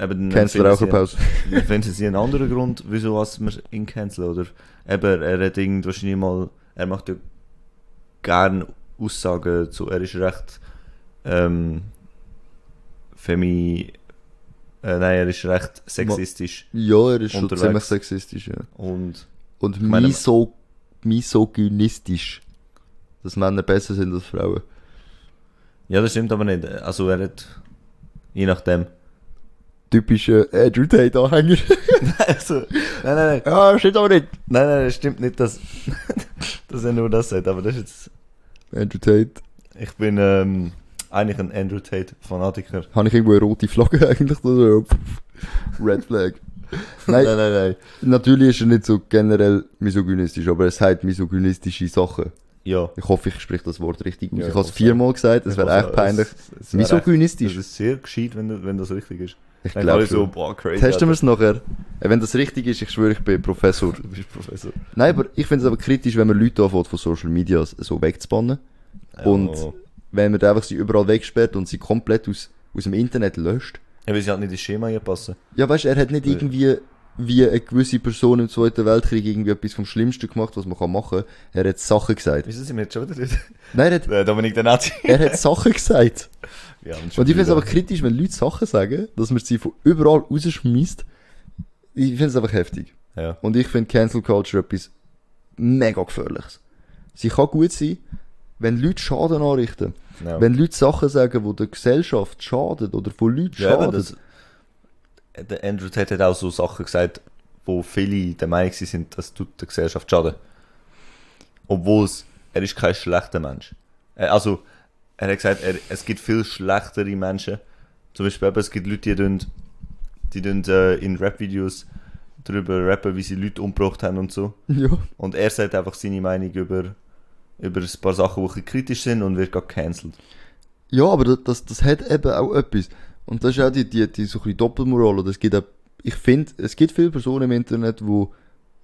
eben, Cancel finden auch sie- eine Pause. Dann finden sie einen anderen Grund, wieso was wir ihn canceln, oder? Eben, er hat irgend wahrscheinlich mal, er macht ja gern Aussagen zu, er ist recht, ähm, femi, äh, nein, er ist recht sexistisch Ja, er ist schon Unterwegs. ziemlich sexistisch, ja. und, Und meine- miso misogynistisch. Dass Männer besser sind als Frauen. ja, das stimmt aber nicht. Also, er hat, je nachdem. Typischer Andrew Tate-Anhänger. also, nein, nein, nein. ja, stimmt aber nicht. Nein, nein, das stimmt nicht, dass, dass er nur das sagt, aber das ist jetzt, Andrew Tate. ich bin ähm, eigentlich ein Andrew Tate-Fanatiker. Habe ich irgendwo eine rote Flagge eigentlich? Oder? Red Flag. Nein, nein, nein. natürlich ist er nicht so generell misogynistisch, aber er sagt misogynistische Sachen. Ja. Ich hoffe, ich spreche das Wort richtig aus. Ja, ich habe es viermal gesagt, das Ich wäre echt peinlich. es- es Misogynistisch. echt- Das ist sehr gescheit, wenn, wenn das richtig ist. Ich glaube so, boah, crazy. Testen wir es nachher. Äh, Wenn das richtig ist, ich schwöre, ich bin Professor. Du bist Professor. Nein, aber ich finde es aber kritisch, wenn man Leute anfängt, von Social Media so wegzubannen. Und Ja. wenn man einfach sie überall wegsperrt und sie komplett aus, aus dem Internet löscht. Ja, weil sie halt nicht ins Schema passen. Ja, weißt du, er hat nicht irgendwie wie eine gewisse Person im Zweiten Weltkrieg irgendwie etwas vom Schlimmsten gemacht, was man kann machen kann. Er hat Sachen gesagt. Wieso sind wir jetzt schon wieder dort? Nein, er hat, Der Dominik der Nazi. er hat Sachen gesagt. Ja, Und ich finde es aber kritisch, wenn Leute Sachen sagen, dass man sie von überall rausschmeißt. Ich finde es einfach heftig. Ja. Und ich finde Cancel Culture etwas mega gefährliches. Sie kann gut sein, wenn Leute Schaden anrichten. Ja. Wenn Leute Sachen sagen, die der Gesellschaft schaden oder von Leuten ja, schaden. das, der Andrew Tate hat auch so Sachen gesagt, wo viele der Meinung sind, das tut der Gesellschaft schaden. Obwohl es, er ist kein schlechter Mensch. Also, er hat gesagt, er, es gibt viel schlechtere Menschen. Zum Beispiel es gibt Leute, die, tun, die tun, äh, in Rap-Videos darüber rappen, wie sie Leute umgebracht haben und so. ja. Und er sagt einfach seine Meinung über, über ein paar Sachen, die ein bisschen kritisch sind und wird gerade gecancelt. ja, aber das, das, hat eben auch etwas. Und das ist auch die, die, die so ein Doppelmoral. Oder es gibt auch, ich finde, es gibt viele Personen im Internet, wo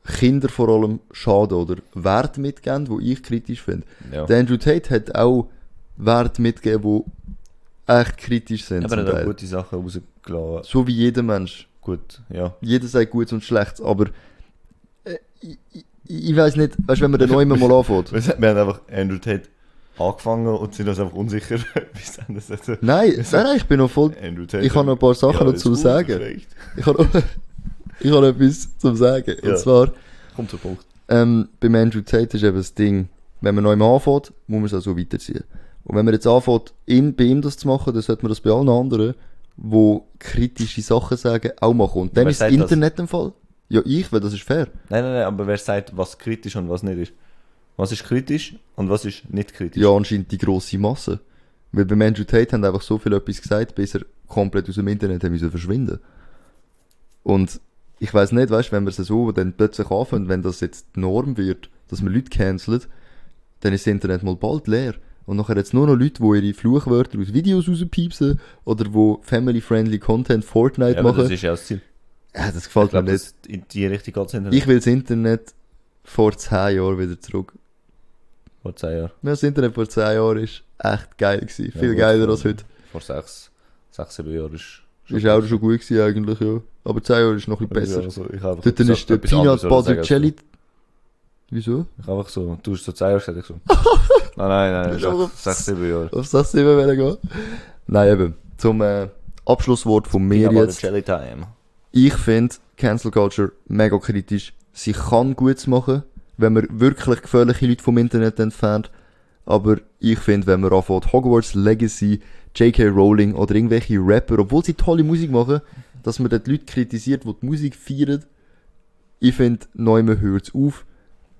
Kinder vor allem schaden oder Werte mitgeben, die ich kritisch finde. Ja. Der Andrew Tate hat auch Werte mitgegeben, die echt kritisch sind. Aber er hat auch gute Sachen rausgelassen. So wie jeder Mensch. Gut, ja. Jeder sagt Gutes und Schlechtes, aber äh, ich, ich, weiß nicht, weißt du, wenn man den neu mal anfängt. Wir haben einfach Andrew Tate angefangen und sind uns einfach unsicher, wie es anders ist. Nein, nein, nein, ich bin noch voll. Andrew Tate. Ich habe noch ein paar Sachen noch ist zu gut, sagen. vielleicht. Ich habe noch, ich habe noch etwas zum Sagen. Ja. Und zwar, Kommt zum Punkt. ähm, beim Andrew Tate ist eben das Ding, wenn man neu mal anfängt, muss man es auch so weiterziehen. Und wenn man jetzt anfängt, ihn, bei ihm das zu machen, dann sollte man das bei allen anderen, wo kritische Sachen sagen, auch machen. Und dann ist das sagt das? Internet im Fall. Ja, ich, weil das ist fair. Nein, nein, nein, aber wer sagt, was kritisch und was nicht ist? Was ist kritisch und was ist nicht kritisch? Ja, anscheinend die grosse Masse. Weil beim Andrew Tate haben einfach so viel etwas gesagt, bis er komplett aus dem Internet müssen verschwinden. Und ich weiß nicht, weißt, wenn wir es so dann plötzlich anfangen, wenn das jetzt die Norm wird, dass man Leute cancelt, dann ist das Internet mal bald leer. Und nachher jetzt nur noch Leute, die ihre Fluchwörter aus Videos rauspiepsen oder wo family-friendly Content Fortnite Ja, aber das machen. ist ja das Ziel. Ja, das Ich gefällt mir glaube, nicht. in die Richtung geht es Ich will das Internet vor zehn Jahren wieder zurück. Vor zehn Jahren. Ja, Das Internet vor zehn Jahren ist echt geil gewesen. Ja, Viel geiler als heute. Vor sechs, sechs, sieben Jahren ist Ist auch schon gut gewesen eigentlich, ja. Aber 10 Jahre ist noch ein bisschen besser. Also ich Dort etwas- ist der Peanut Butter sagen als Jelly... Wieso? Ich einfach so, du hast so zehn Jahre gesagt, ich so. nein, nein, nein, du sechs, sechs, sieben Jahre. Auf das sind wir wieder gehen? Nein, eben. Zum äh, Abschlusswort von mir Peanut Butter jetzt. Jelly Time. Ich finde Cancel Culture mega kritisch. sie kann Gutes machen, wenn man wirklich gefährliche Leute vom Internet entfernt. Aber ich finde, wenn man anfängt, Hogwarts Legacy, J.K. Rowling oder irgendwelche Rapper, obwohl sie tolle Musik machen, dass man dort Leute kritisiert, die die Musik feiern, ich finde, neu hört es auf.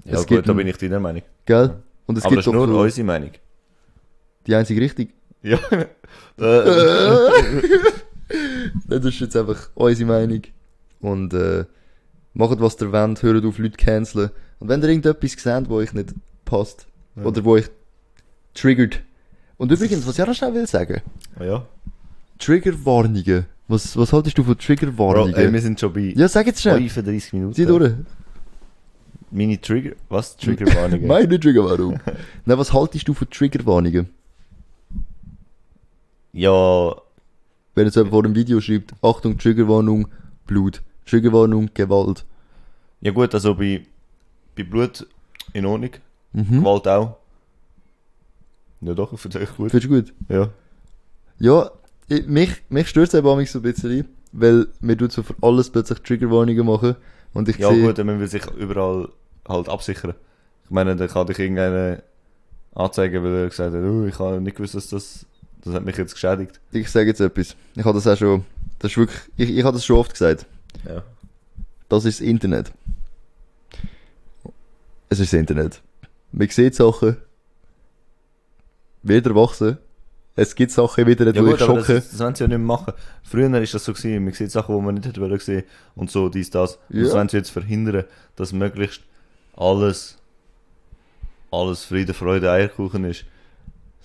Ja, Es gut, gibt da bin ich deiner Meinung. Gell? Und es Aber gibt das ist doch nur so unsere Meinung. die einzige Richtung. Ja. Das ist jetzt einfach unsere Meinung. Und äh, macht, was ihr wollt, hört auf, Leute canceln. Und wenn ihr irgendetwas seht, wo euch nicht passt, Ja. oder wo euch triggert. Und übrigens, was ich auch noch schnell will sagen, ja. Triggerwarnungen. Was, was haltest du von Bro, Triggerwarnungen? ey, wir sind schon bei ja, sag jetzt schnell. 35 Minuten. Zieh durch. Meine Trigger, was? Triggerwarnungen? Meine Triggerwarnung. Nein, was haltest du von Triggerwarnungen? ja, Wenn jetzt jemand vor dem Video schreibt, Achtung, Triggerwarnung, Blut. Triggerwarnung, Gewalt. ja gut, also bei, bei Blut in Ordnung. Mhm. Gewalt auch. Ja doch, ich finde es echt gut. Findest du gut? Ja. Ja, ich, mich, mich stört es eben so ein bisschen, weil mir tut so für alles plötzlich Triggerwarnungen machen. Und ich Ja sehe, gut, dann müssen wir sich überall halt absichern. Ich meine, dann kann dich irgendeiner anzeigen, weil er gesagt hat, oh, ich habe nicht gewusst, dass das, das hat mich jetzt geschädigt. ich sage jetzt etwas. Ich habe das auch schon, das ist wirklich, ich, ich habe das schon oft gesagt. Ja. Das ist das Internet. Es ist das Internet. Man sieht Sachen, wieder wachsen. Es gibt Sachen wieder, die Ja gut, aber das, schocken. das wollen sie ja nicht mehr machen. Früher ist das so gewesen, man sieht Sachen, die man nicht hätte wollen sehen und so, dies, das. Ja. Das wollen sie jetzt verhindern, dass möglichst alles, alles Friede, Freude, Eierkuchen ist.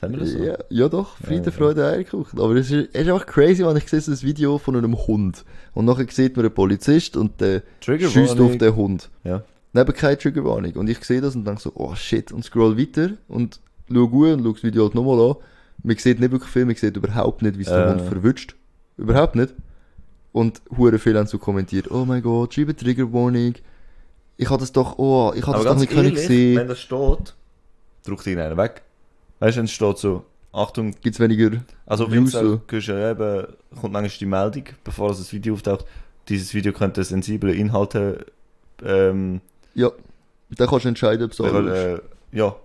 Sagen wir das so? Ja, ja doch, Friede, Ja. Freude, Eierkuchen. Aber es ist, es ist einfach crazy, wenn ich sehe so ein Video von einem Hund. Und nachher sieht man einen Polizist und der schießt auf den Hund. Ja. Neben keine Triggerwarnung. Und ich sehe das und denke so, oh shit, und scroll weiter und schau gut und schau das Video halt nochmal an. Man sieht nicht wirklich viel, man sieht überhaupt nicht, wie es der Äh. Hund verwünscht. Überhaupt nicht. Und hure viele haben so kommentiert, oh mein Gott, schreibe Triggerwarnung. Ich habe das doch, oh, ich Aber das doch nicht können ehrlich, sehen. wenn das steht, drückt ihn einer weg. Weißt du, es steht so, Achtung, Gibt's weniger, also Views wenn so. du ja eben, kommt manchmal die Meldung, bevor das Video auftaucht, dieses Video könnte sensible Inhalte, ähm, ja. Dann kannst du entscheiden, ob es äh, äh, ja,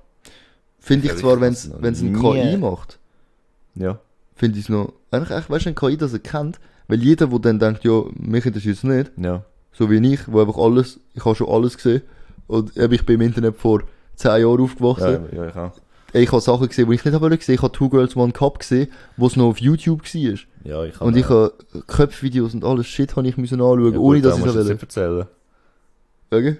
Finde ich Ja, zwar, ich wenn es ein. KI macht, ja. finde ich es noch, eigentlich, echt, weißt du, ein KI das erkennt, weil jeder, der dann denkt, ja, mich interessiert es nicht, Ja. so wie ich, wo einfach alles, ich habe schon alles gesehen, und eben, ich bin im Internet vor 10 Jahren aufgewachsen, Ja, ja, ich auch. Ich habe Sachen gesehen, die ich nicht habe gesehen, ich habe Two Girls One Cup gesehen, wo es noch auf YouTube war, Ja, ich und ich habe Köpfvideos und alles Shit habe ich müssen anschauen, ja, ohne dass da ich es will. nicht erzählen. Okay?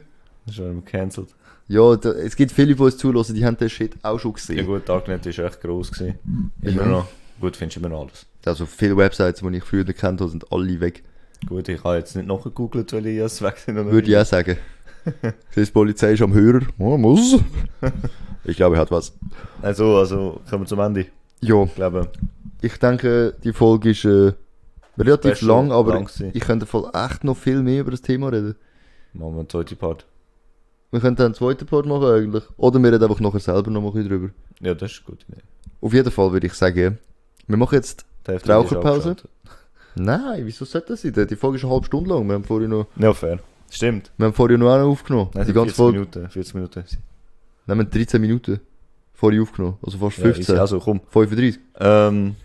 Das ist schon gecancelt. Ja, da, es gibt viele, die uns zulassen, die haben den Shit auch schon gesehen. Ja gut, Darknet ist echt gross gewesen. Immer Ja. noch. Gut, findest du immer noch alles. Also viele Websites, die ich früher gekannt habe, sind alle weg. Gut, ich habe jetzt nicht nachgegoogelt, weil ich jetzt weg sind. oder Würde ich auch sagen. Die Polizei ist am Hörer. Oh, muss. Ich glaube, er hat was. Also, also, kommen wir zum Ende. Ja, Ich glaube, ich denke, die Folge ist äh, relativ Special, lang, aber lang ich könnte voll echt noch viel mehr über das Thema reden. machen wir einen zweiten Part. Wir könnten einen zweiten Part machen eigentlich. Oder wir reden einfach nachher selber noch ein bisschen drüber. Ja, das ist gut. Nee. Auf jeden Fall würde ich sagen, wir machen jetzt... Die Raucherpause? Nein, wieso sollte das sein? Die Folge ist eine halbe Stunde lang. Wir haben vorher noch, Ja, fair. Stimmt. wir haben vorher noch eine aufgenommen. Nein, die die ganze 40 Folge. Minuten. 40 Minuten. Nein, wir haben 13 Minuten vorher aufgenommen. Also fast Ja, 15. easy. also, komm. 35. Ähm,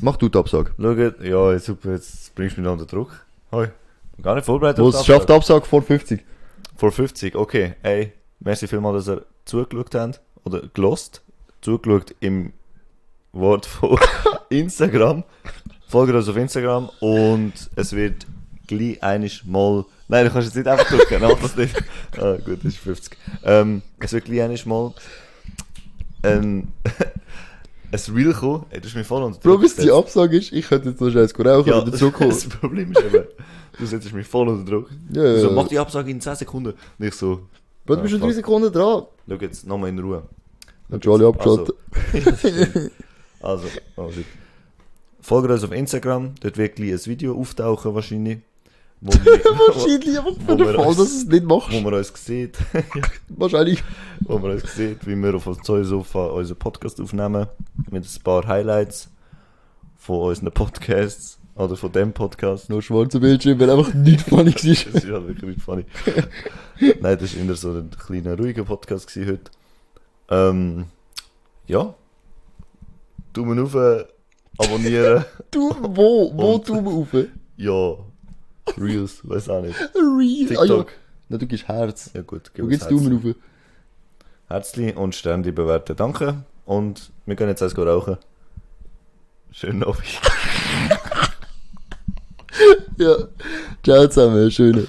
Mach du die Absage. schaut, ja, jetzt, super, jetzt bringst du mich noch unter Druck. Hoi. Gar nicht vorbereitet. Was die schafft Absage. Absage vor 50? Vor 50, okay. Ey, merci vielmals, dass ihr zugeschaut habt. Oder gelost. Zugeschaut im Wort von Instagram. Folgt uns auf Instagram und es wird gleich einiges mal. Nein, du kannst jetzt nicht einfach drücken, mach das nicht. Ah, gut, das ist 50. Ähm, es wird gleich einiges mal ein, ein Reel kommen. Ey, du hast mich voll unter Bro, Druck bis die gesetzt. Absage ist, ich könnte jetzt noch scheiß rauchen ja, und dazukommen. das Problem ist eben, du setzt mich voll unter Druck. Ja, ja, So, ja. mach die Absage in 10 Sekunden. Nicht so, Bro, du bist schon fuck. 3 Sekunden dran. Schau jetzt nochmal in Ruhe. Hat schon alle abgeschaltet. Also, also, shit. Folgt uns auf Instagram, dort wird gleich ein Video auftauchen wahrscheinlich. Wo, Wahrscheinlich, wo für den Fall, uns- dass du es nicht machst. wo man uns sieht, Wahrscheinlich. wo man uns sieht, wie wir auf dem Zollsofa unseren Podcast aufnehmen. Mit ein paar Highlights von unseren Podcasts. Oder von dem Podcast. Noch schwarzer Bildschirm, weil einfach nichts funny war. Das ist halt wirklich nicht funny. Nein, das war eher so ein kleiner, ruhiger Podcast heute. Ähm, ja. Daumen auf, äh, abonnieren. Du, wo? Wo wir auf? ja. Reels, weiß auch nicht. Real. Ah ja. TikTok. Na, du gibst Herz. Ja gut, Wo gib gibt's uns Daumen Herzli. auf? Herzli und Sternli bewerten. Danke. Und wir gehen jetzt erst rauchen. Schönen Abend. Ja. Ciao zusammen, schöne.